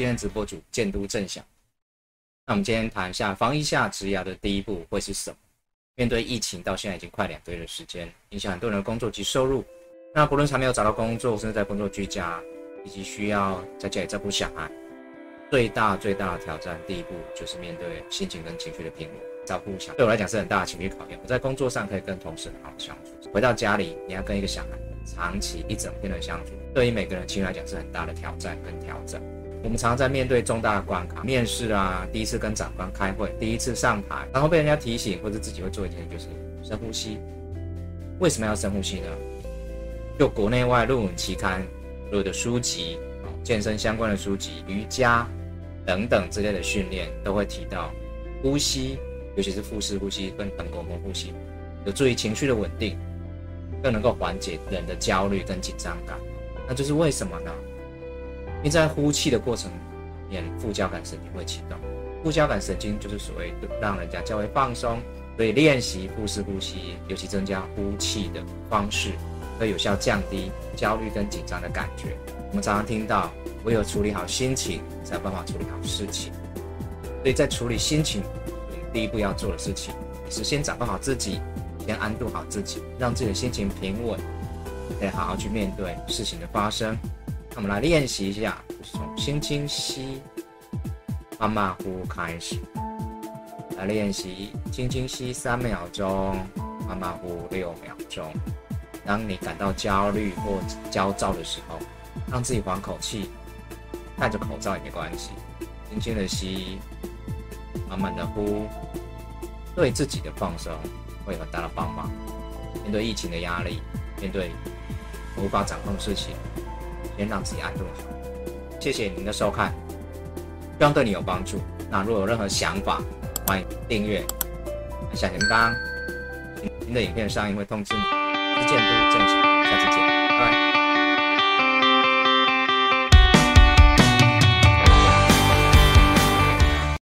今天的直播主建都正向。那我们今天谈一下防疫下职涯的第一步会是什么？面对疫情到现在已经快两个月的时间，影响很多人的工作及收入。那不论还没有找到工作，甚至在工作居家，以及需要在家里照顾小孩，最大最大的挑战，第一步就是面对心情跟情绪的平稳。照顾小孩对我来讲是很大的情绪考验。我在工作上可以跟同事很好的相处，回到家里你要跟一个小孩长期一整天的相处，对于每个人情绪来讲是很大的挑战跟挑战。我们常常在面对重大的关卡，面试啊，第一次跟长官开会，第一次上台，然后被人家提醒，或者自己会做一件就是深呼吸。为什么要深呼吸呢？就国内外论文期刊所有的书籍，健身相关的书籍、瑜伽等等之类的训练都会提到呼吸，尤其是腹式呼吸跟横膈膜呼吸，有助于情绪的稳定，更能够缓解人的焦虑跟紧张感。那就是为什么呢？因为在呼气的过程里面，副交感神经会启动。副交感神经就是所谓让人家较为放松，所以练习腹式呼吸，尤其增加呼气的方式，会有效降低焦虑跟紧张的感觉。我们常常听到，唯有处理好心情，才有办法处理好事情。所以在处理心情，第一步要做的事情，是先掌控好自己，先安顿好自己，让自己的心情平稳，再好好去面对事情的发生。我们来练习一下，从轻轻吸、慢慢呼开始。来练习，轻轻吸三秒钟，慢慢呼六秒钟。当你感到焦虑或焦躁的时候，让自己缓口气，戴着口罩也没关系。轻轻的吸，慢慢的呼，对自己的放松会有很大的帮忙。面对疫情的压力，面对无法掌控的事情。先让自己安顿好。谢谢您的收看希望对你有帮助。那如果有任何想法欢迎订阅小铃铛。您的影片上映会通知你。一见都正常下次见拜拜。